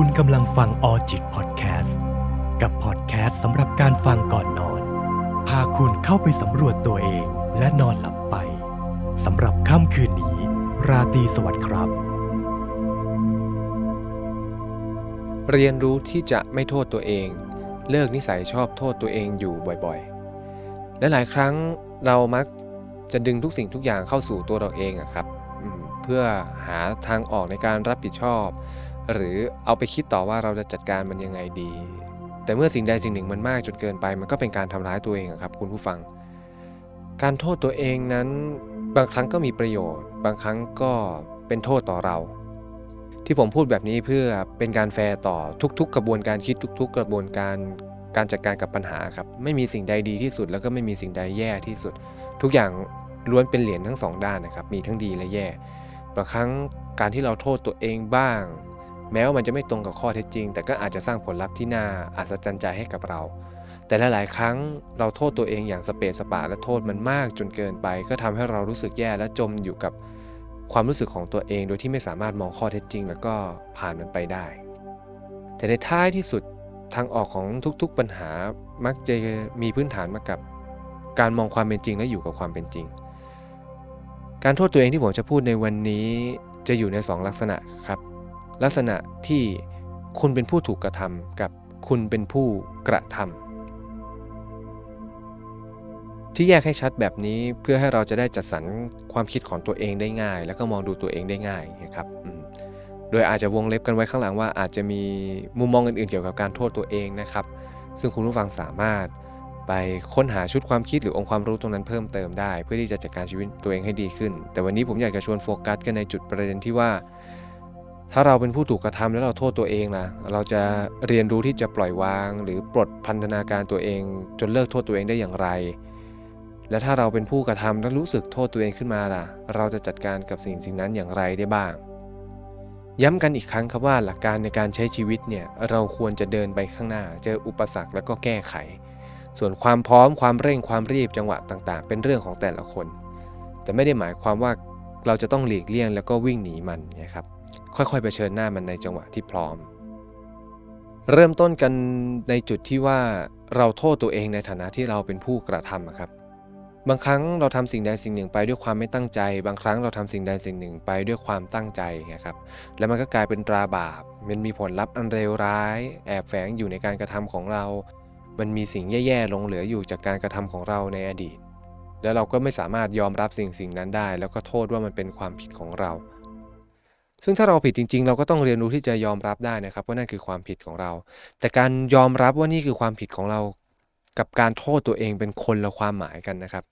คุณกำลังฟังออจิตพอดแคสต์กับพอดแคสต์สำหรับการฟังก่อนนอน พาคุณเข้าไปสำรวจตัวเองและนอนหลับไปสำหรับค่ำคืนนี้ ราตรีสวัสดิ์ครับ เรียนรู้ที่จะไม่โทษตัวเอง เลิกนิสัยชอบโทษตัวเองอยู่บ่อยๆและหลายครั้งเรามักจะดึงทุกสิ่งทุกอย่างเข้าสู่ตัวเราเองอะครับ เพื่อหาทางออกในการรับผิดชอบ หรือเอาไปคิดต่อว่าเราจะจัดการมันยังไงดี แต่เมื่อสิ่งใดสิ่งหนึ่งมันมากจนเกินไป มันก็เป็นการทำร้ายตัวเองครับคุณผู้ฟัง การโทษตัวเองนั้นบางครั้งก็มีประโยชน์ บางครั้งก็เป็นโทษต่อเรา ที่ผมพูดแบบนี้เพื่อเป็นการแฟร์ต่อทุก ๆ กระบวนการคิดทุก ๆ กระบวนการการจัดการกับปัญหาครับไม่มีสิ่งใดดีที่สุด แล้วก็ไม่มีสิ่งใดแย่ที่สุด ทุกอย่างล้วนเป็นเหรียญทั้งสองด้านนะครับมีทั้งดีและแย่บางครั้งการที่เราโทษตัวเองบ้าง แม้ว่ามันจะไม่ตรงกับข้อเท็จจริง แต่ก็อาจจะสร้างผลลัพธ์ที่น่าอัศจรรย์ใจให้กับเรา แต่หลายๆ ครั้งเราโทษตัวเองอย่างสเปซสปะและโทษมันมากจนเกินไป ก็ทำให้เรารู้สึกแย่และจมอยู่กับความรู้สึกของตัวเอง โดยที่ไม่สามารถมองข้อเท็จจริง แล้วก็ผ่านมันไปได้ แต่ในท้ายที่สุดทางออกของทุกๆปัญหามักจะมีพื้นฐานมากับ การมองความเป็นจริงและอยู่กับความเป็นจริง การโทษตัวเองที่ผมจะพูดในวันนี้จะอยู่ใน 2 ลักษณะครับ ลักษณะที่คุณเป็นผู้ถูกกระทำกับคุณเป็นผู้กระทำที่แยกให้ชัดแบบนี้เพื่อให้เราจะได้จัดสรรความคิดของตัวเองได้ง่าย แล้วก็มองดูตัวเองได้ง่ายนะครับโดยอาจจะวงเล็บกันไว้ข้างหลังว่าอาจจะมีมุมมองอื่นๆเกี่ยวกับการโทษตัวเองนะครับ ซึ่งคุณผู้ฟังสามารถไปค้นหาชุดความคิดหรือองค์ความรู้ตรงนั้นเพิ่มเติมได้ เพื่อที่จะจัดการชีวิตตัวเองให้ดีขึ้น แต่วันนี้ผมอยากจะชวนโฟกัสกันในจุดประเด็นที่ว่า ถ้าเราเป็นผู้ถูกกระทำแล้วเราโทษตัวเองล่ะ เราจะเรียนรู้ที่จะปล่อยวาง หรือปลดพันธนาการตัวเอง จนเลิกโทษตัวเองได้อย่างไร และถ้าเราเป็นผู้กระทำแล้วรู้สึกโทษตัวเองขึ้นมาล่ะ เราจะจัดการกับสิ่งสิ่งนั้นอย่างไรได้บ้าง ย้ำกันอีกครั้งครับว่าหลักการในการใช้ชีวิตเนี่ยเราควรจะเดินไปข้างหน้า เจออุปสรรคแล้วก็แก้ไข ส่วนความพร้อมความเร่งความรีบจังหวะต่างๆ เป็นเรื่องของแต่ละคน แต่ไม่ได้หมายความว่าเราจะต้องหลีกเลี่ยงแล้วก็วิ่งหนีมันนะครับ ค่อยๆไปเชิญหน้ามันในจังหวะที่พร้อม เริ่มต้นกันในจุดที่ว่าเราโทษตัวเองในฐานะที่เราเป็นผู้กระทำอะครับ บางครั้งเราทำสิ่งใดสิ่งหนึ่งไปด้วยความไม่ตั้งใจ บางครั้งเราทำสิ่งใดสิ่งหนึ่งไปด้วยความตั้งใจนะครับ แล้วมันก็กลายเป็นตราบาป มันมีผลลัพธ์อันเลวร้าย แอบแฝงอยู่ในการกระทำของเรา มันมีสิ่งแย่ๆหลงเหลืออยู่จากการกระทำของเราในอดีต แล้วเราก็ไม่สามารถยอมรับสิ่งสิ่งนั้นได้ แล้วก็โทษว่ามันเป็นความผิดของเรา ซึ่งถ้าเราผิดจริง ๆ เราก็ต้องเรียนรู้ที่จะยอมรับได้นะครับว่านั่นคือความผิดของเรา แต่การยอมรับว่านี่คือความผิดของเรา กับการโทษตัวเองเป็นคนละความหมายกันนะครับ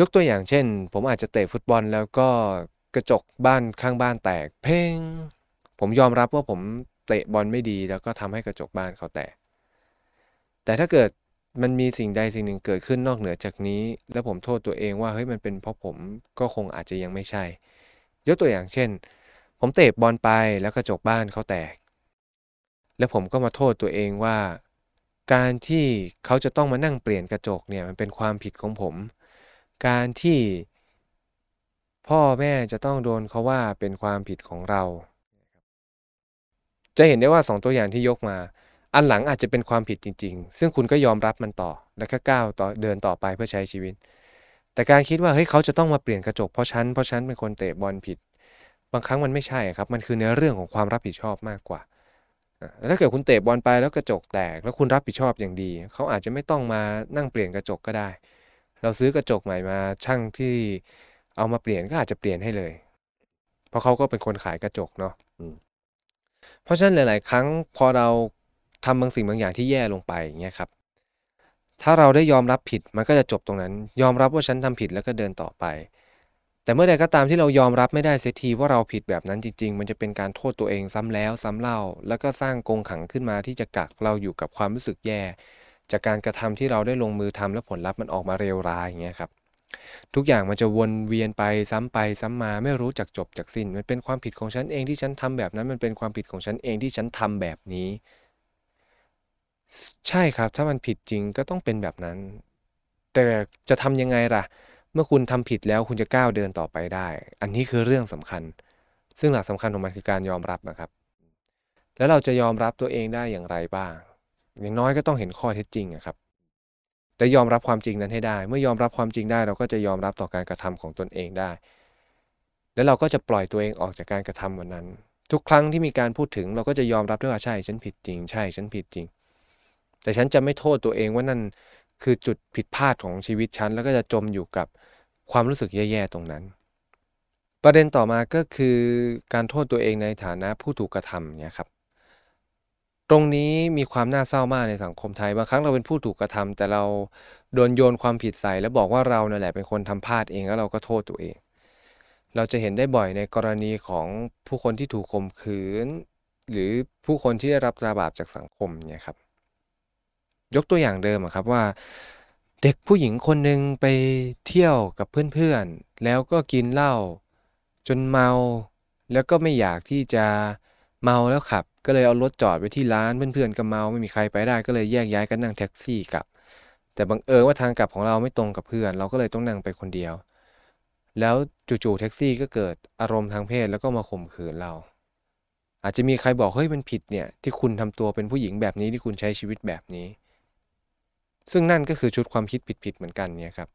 ยกตัวอย่างเช่น ผมอาจจะเตะฟุตบอลแล้วก็กระจกบ้านข้างบ้านแตก เพ่ง ผมยอมรับว่าผมเตะบอลไม่ดีแล้วก็ทำให้กระจกบ้านเขาแตก แต่ถ้าเกิดมันมีสิ่งใดสิ่งหนึ่งเกิดขึ้นนอกเหนือจากนี้ แล้วผมโทษตัวเองว่าเฮ้ยมันเป็นเพราะผมก็คงอาจจะยังไม่ใช่ ยกตัวอย่างเช่น ผมเตะบอลไปแล้วกระจกบ้านเขาแตก แล้วผมก็มาโทษตัวเองว่า การที่เขาจะต้องมานั่งเปลี่ยนกระจกเนี่ยมันเป็นความผิดของผม การที่พ่อแม่จะต้องโดนเขาว่าเป็นความผิดของเรา จะเห็นได้ว่า 2 ตัวอย่างที่ยกมา อันหลังอาจจะเป็นความผิดจริง ๆ ซึ่งคุณก็ยอมรับมันต่อ แล้วก็ก้าวต่อเดินต่อไปเพื่อใช้ชีวิต แต่การคิดว่าเฮ้ยเขาจะต้องมาเปลี่ยนกระจกเพราะฉันเพราะฉันเป็นคนเตะบอลผิด บางครั้งมันไม่ใช่ครับ มันคือในเรื่องของความรับผิดชอบมากกว่าแล้วถ้าเกิดคุณเตะบอลไปแล้วกระจกแตก แล้วคุณรับผิดชอบอย่างดี เขาอาจจะไม่ต้องมานั่งเปลี่ยนกระจกก็ได้ เราซื้อกระจกใหม่มาช่างที่เอามาเปลี่ยนก็อาจจะเปลี่ยนให้เลย เพราะเขาก็เป็นคนขายกระจกเนาะเพราะฉะนั้นหลาย ๆ ครั้งพอเราทำบางสิ่งบางอย่างที่แย่ลงไปอย่างเงี้ยครับ ถ้าเราได้ยอมรับผิดมันก็จะจบตรงนั้น ยอมรับว่าฉันทำผิดแล้วก็เดินต่อไป แต่เมื่อใดก็ตามที่เรายอมรับไม่ได้เสียทีว่าเราผิดแบบนั้นจริง ๆ มันจะเป็นการโทษตัวเองซ้ำแล้วซ้ำเล่า แล้วก็สร้างกงขังขึ้นมาที่จะกักเราอยู่กับความรู้สึกแย่ จากการกระทำที่เราได้ลงมือทำและผลลัพธ์มันออกมาเร็วร้ายอย่างเงี้ยครับทุกอย่างมันจะวนเวียนไปซ้ำไปซ้ำมาไม่รู้จักจบจากสิ้น มันเป็นความผิดของฉันเองที่ฉันทำแบบนั้น มันเป็นความผิดของฉันเองที่ฉันทำแบบนี้ ใช่ครับ ถ้ามันผิดจริงก็ต้องเป็นแบบนั้น แต่จะทำยังไงล่ะ เมื่อคุณทำผิดแล้วคุณจะก้าวเดินต่อไปได้ อันนี้คือเรื่องสำคัญ ซึ่งหลักสำคัญของมันคือการยอมรับนะครับ แล้วเราจะยอมรับตัวเองได้อย่างไรบ้าง อย่างน้อยก็ต้องเห็นข้อเท็จจริงอะครับและยอมรับความจริงนั้นให้ได้ เมื่อยอมรับความจริงได้ เราก็จะยอมรับต่อการกระทำของตนเองได้ แล้วเราก็จะปล่อยตัวเองออกจากการกระทำวันนั้น ทุกครั้งที่มีการพูดถึงเราก็จะยอมรับด้วยว่าใช่ฉันผิดจริง ใช่ฉันผิดจริง แต่ฉันจะไม่โทษตัวเองว่านั่นคือจุดผิดพลาดของชีวิตฉัน แล้วก็จะจมอยู่กับความรู้สึกแย่ๆตรงนั้น ประเด็นต่อมาก็คือการโทษตัวเองในฐานะผู้ถูกกระทำเนี่ยครับตรงนี้มีความน่าเศร้ามากในสังคมไทยบางครั้งเราเป็นผู้ถูกกระทำแต่เราโดนโยนความผิดใส่ แล้วบอกว่าเราเนี่ยแหละเป็นคนทำพลาดเองแล้วเราก็โทษตัวเอง เราจะเห็นได้บ่อยในกรณีของผู้คนที่ถูกข่มขืน หรือผู้คนที่ได้รับตราบาปจากสังคมเนี่ยครับ ยกตัวอย่างเดิมครับว่า เด็กผู้หญิงคนหนึ่งไปเที่ยวกับเพื่อนๆ แล้วก็กินเหล้าจนเมา แล้วก็ไม่อยากที่จะเมาแล้วขับ ก็เลยเอารถจอดไว้ที่ร้านเพื่อนๆก็เมาไม่มีใครไปได้ก็เลยแยกย้ายกันนั่งแท็กซี่กลับ แต่บังเอิญว่าทางกลับของเราไม่ตรงกับเพื่อน เราก็เลยต้องนั่งไปคนเดียว แล้วจู่ๆแท็กซี่ก็เกิดอารมณ์ทางเพศแล้วก็มาข่มขืนเรา อาจจะมีใครบอกเฮ้ยมันผิดเนี่ยที่คุณทำตัวเป็นผู้หญิงแบบนี้ที่คุณใช้ชีวิตแบบนี้ ซึ่งนั่นก็คือชุดความคิดผิดๆเหมือนกันเนี่ยครับ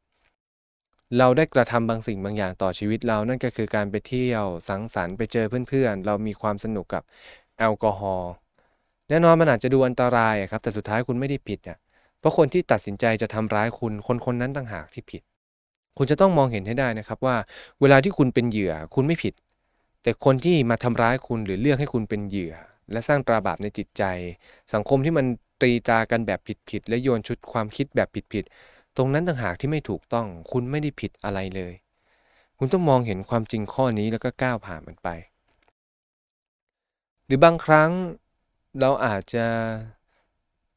เราได้กระทำบางสิ่งบางอย่างต่อชีวิตเรา นั่นก็คือการไปเที่ยวสังสรรค์ไปเจอเพื่อนๆ เรามีความสนุกกับแอลกอฮอล์แน่นอนมันอาจจะดูอันตรายครับ แต่สุดท้ายคุณไม่ได้ผิดอะเพราะคนที่ตัดสินใจจะทำร้ายคุณ คนคนนั้นต่างหากที่ผิด คุณจะต้องมองเห็นให้ได้นะครับว่า เวลาที่คุณเป็นเหยื่อคุณไม่ผิด แต่คนที่มาทำร้ายคุณหรือเลือกให้คุณเป็นเหยื่อ และสร้างตราบาปในจิตใจ สังคมที่มัน ตีตากันแบบผิดๆและโยนชุดความคิดแบบผิดๆตรงนั้นต่างหากที่ไม่ถูกต้อง คุณไม่ได้ผิดอะไรเลย คุณต้องมองเห็นความจริงข้อนี้แล้วก็ก้าวผ่านมันไป หรือบางครั้งเราอาจจะ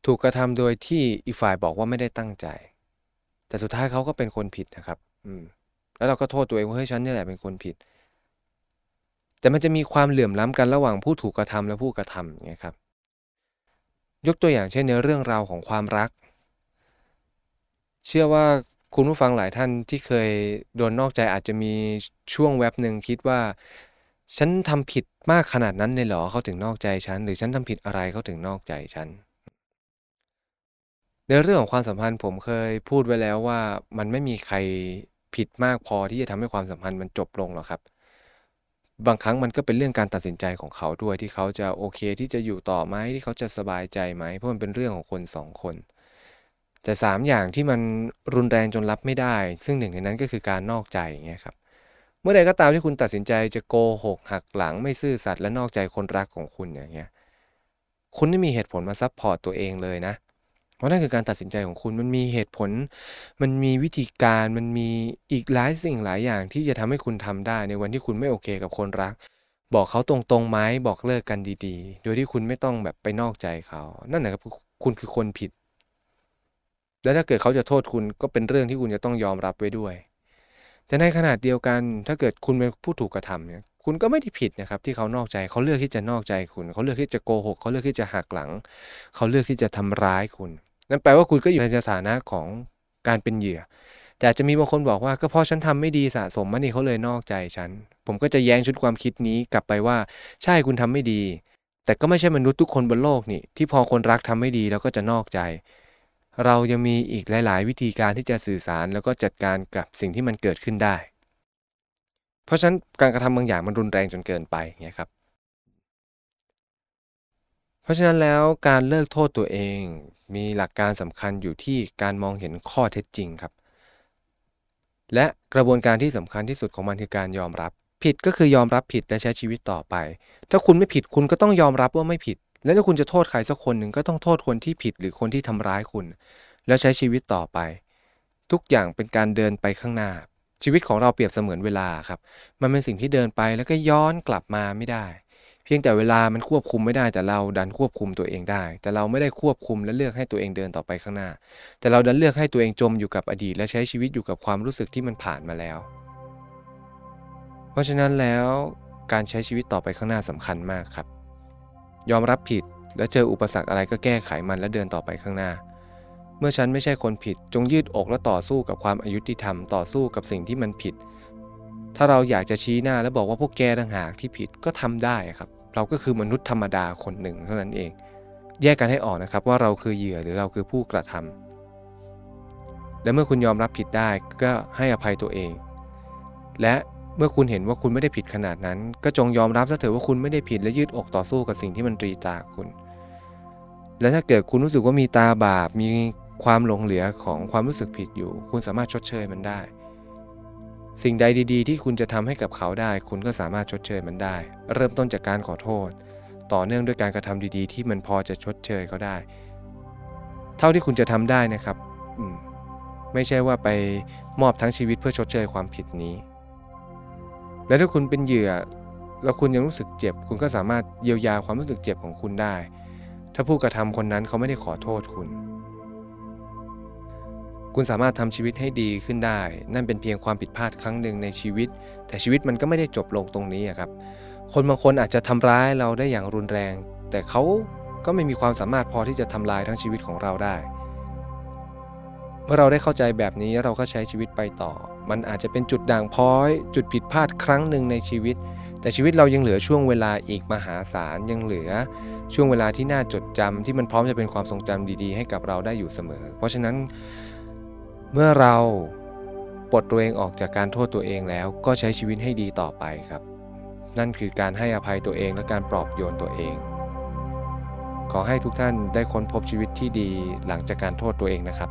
ถูกกระทำโดยที่อีกฝ่ายบอกว่าไม่ได้ตั้งใจ แต่สุดท้ายเขาก็เป็นคนผิดนะครับ อืม แล้วเราก็โทษตัวเองว่าเฮ้ยฉันนี่แหละเป็นคนผิด แต่มันจะมีความเหลื่อมล้ำกันระหว่างผู้ถูกกระทำและผู้กระทำไงครับ ยกตัวอย่างเช่นในเรื่องราวของความรัก เชื่อว่าคุณผู้ฟังหลายท่านที่เคยโดนนอกใจอาจจะมีช่วงแวบหนึ่งคิดว่า ฉันทำผิดมากขนาดนั้นเลยเหรอเขาถึงนอกใจฉัน หรือฉันทำผิดอะไรเขาถึงนอกใจฉัน ในเรื่องของความสัมพันธ์ผมเคยพูดไว้แล้วว่ามันไม่มีใครผิดมากพอที่จะทำให้ความสัมพันธ์มันจบลงหรอกครับ บางครั้งมันก็เป็นเรื่องการตัดสินใจของเขาด้วยที่เขาจะโอเคที่จะอยู่ต่อไหมที่เขาจะสบายใจไหมเพราะมันเป็นเรื่องของคนสองคน แต่สามอย่างที่มันรุนแรงจนรับไม่ได้ ซึ่งหนึ่งในนั้นก็คือการนอกใจอย่างเงี้ยครับเมื่อใดก็ตามที่คุณตัดสินใจจะโกหกหักหลังไม่ซื่อสัตย์และนอกใจคนรักของคุณอย่างเงี้ยคุณไม่มีเหตุผลมา support ตัวเองเลยนะ เพราะนั่นคือการตัดสินใจของคุณมันมีเหตุผล มันมีวิธีการมันมีอีกหลายสิ่งหลายอย่างที่จะทำให้คุณทำได้ในวันที่คุณไม่โอเคกับคนรัก บอกเขาตรงๆไหมบอกเลิกกันดีๆ โดยที่คุณไม่ต้องแบบไปนอกใจเขา นั่นแหละครับคุณคือคนผิด และถ้าเกิดเขาจะโทษคุณก็เป็นเรื่องที่คุณจะต้องยอมรับไว้ด้วย แต่ในขณะเดียวกันถ้าเกิดคุณเป็นผู้ถูกกระทำเนี่ยคุณก็ไม่ได้ผิดนะครับที่เขานอกใจเขาเลือกที่จะนอกใจคุณ เขาเลือกที่จะโกหกเขาเลือกที่จะหักหลัง เขาเลือกที่จะทำร้ายคุณ นั่นแปลว่าคุณก็อยู่ในสถานะของการเป็นเหยื่อ แต่จะมีบางคนบอกว่าก็เพราะฉันทำไม่ดีสะสมมานี่เขาเลยนอกใจฉัน ผมก็จะแย้งชุดความคิดนี้กลับไปว่า ใช่คุณทำไม่ดี แต่ก็ไม่ใช่มนุษย์ทุกคนบนโลกนี่ที่พอคนรักทำไม่ดีแล้วก็จะนอกใจ เรายังมีอีกหลาย ๆ วิธีการที่จะสื่อสารแล้วก็จัดการกับสิ่งที่มันเกิดขึ้นได้ เพราะฉะนั้นการกระทำบางอย่างมันรุนแรงจนเกินไปไงครับ เพราะฉะนั้นแล้วการเลิกโทษตัวเอง มีหลักการสำคัญอยู่ที่การมองเห็นข้อเท็จจริงครับ และกระบวนการที่สำคัญที่สุดของมันคือการยอมรับ ผิดก็คือยอมรับผิดและใช้ชีวิตต่อไป ถ้าคุณไม่ผิดคุณก็ต้องยอมรับว่าไม่ผิด และถ้าคุณจะโทษใครสักคนหนึ่งก็ต้องโทษคนที่ผิดหรือคนที่ทำร้ายคุณ แล้วใช้ชีวิตต่อไป ทุกอย่างเป็นการเดินไปข้างหน้า ชีวิตของเราเปรียบเสมือนเวลาครับ มันเป็นสิ่งที่เดินไปแล้วก็ย้อนกลับมาไม่ได้ เพียงแต่เวลามันควบคุมไม่ได้แต่เราดันควบคุมตัวเองได้ แต่เราไม่ได้ควบคุมและเลือกให้ตัวเองเดินต่อไปข้างหน้า แต่เราดันเลือกให้ตัวเองจมอยู่กับอดีต และใช้ชีวิตอยู่กับความรู้สึกที่มันผ่านมาแล้ว เพราะฉะนั้นแล้วการใช้ชีวิตต่อไปข้างหน้าสำคัญมากครับ ยอมรับผิดและเจออุปสรรคอะไรก็แก้ไขมันและเดินต่อไปข้างหน้า เมื่อฉันไม่ใช่คนผิดจงยืดอกและต่อสู้กับความอายุติธรรมต่อสู้กับสิ่งที่มันผิด ถ้าเราอยากจะชี้หน้าและบอกว่าพวกแกต่างหากที่ผิดก็ทำได้ครับ เราก็คือมนุษย์ธรรมดาคนหนึ่งเท่านั้นเอง แยกกันให้ออกนะครับว่าเราคือเหยื่อหรือเราคือผู้กระทำและเมื่อคุณยอมรับผิดได้ก็ให้อภัยตัวเอง และ เมื่อคุณเห็นว่าคุณไม่ได้ผิดขนาดนั้น ก็จงยอมรับซะเถอะว่าคุณไม่ได้ผิดและยืดอกต่อสู้กับสิ่งที่มันตรีตาคุณ และถ้าเกิดคุณรู้สึกว่ามีตาบาปมีความหลงเหลือของความรู้สึกผิดอยู่ คุณสามารถชดเชยมันได้ สิ่งใดดี ๆ ที่คุณจะทำให้กับเขาได้ คุณก็สามารถชดเชยมันได้ เริ่มต้นจากการขอโทษ ต่อเนื่องด้วยการกระทำดีๆ ที่มันพอจะชดเชยเขาได้ เท่าที่คุณจะทำได้นะครับไม่ใช่ว่าไปมอบทั้งชีวิตเพื่อชดเชยความผิดนี้ และถ้าคุณเป็นเหยื่อแล้วคุณยังรู้สึกเจ็บ คุณก็สามารถเยียวยาความรู้สึกเจ็บของคุณได้ ถ้าผู้กระทำคนนั้นเขาไม่ได้ขอโทษคุณ คุณสามารถทำชีวิตให้ดีขึ้นได้ นั่นเป็นเพียงความผิดพลาดครั้งหนึ่งในชีวิต แต่ชีวิตมันก็ไม่ได้จบลงตรงนี้ครับ คนบางคนอาจจะทำร้ายเราได้อย่างรุนแรง แต่เขาก็ไม่มีความสามารถพอที่จะทำลายทั้งชีวิตของเราได้ เมื่อเราได้เข้าใจแบบนี้เราก็ใช้ชีวิตไปต่อ มันอาจจะเป็นจุดด่างพ้อย จุดผิดพลาดครั้งหนึ่งในชีวิต แต่ชีวิตเรายังเหลือช่วงเวลาอีกมหาศาลยังเหลือ ช่วงเวลาที่น่าจดจำที่มันพร้อมจะเป็นความทรงจำดีๆ ให้กับเราได้อยู่เสมอ เพราะฉะนั้นเมื่อเราปลดตัวเองออกจากการโทษตัวเองแล้วก็ใช้ชีวิตให้ดีต่อไปครับ นั่นคือการให้อภัยตัวเองและการปลอบโยนตัวเอง ขอให้ทุกท่านได้ค้นพบชีวิตที่ดีหลังจากการโทษตัวเองนะครับ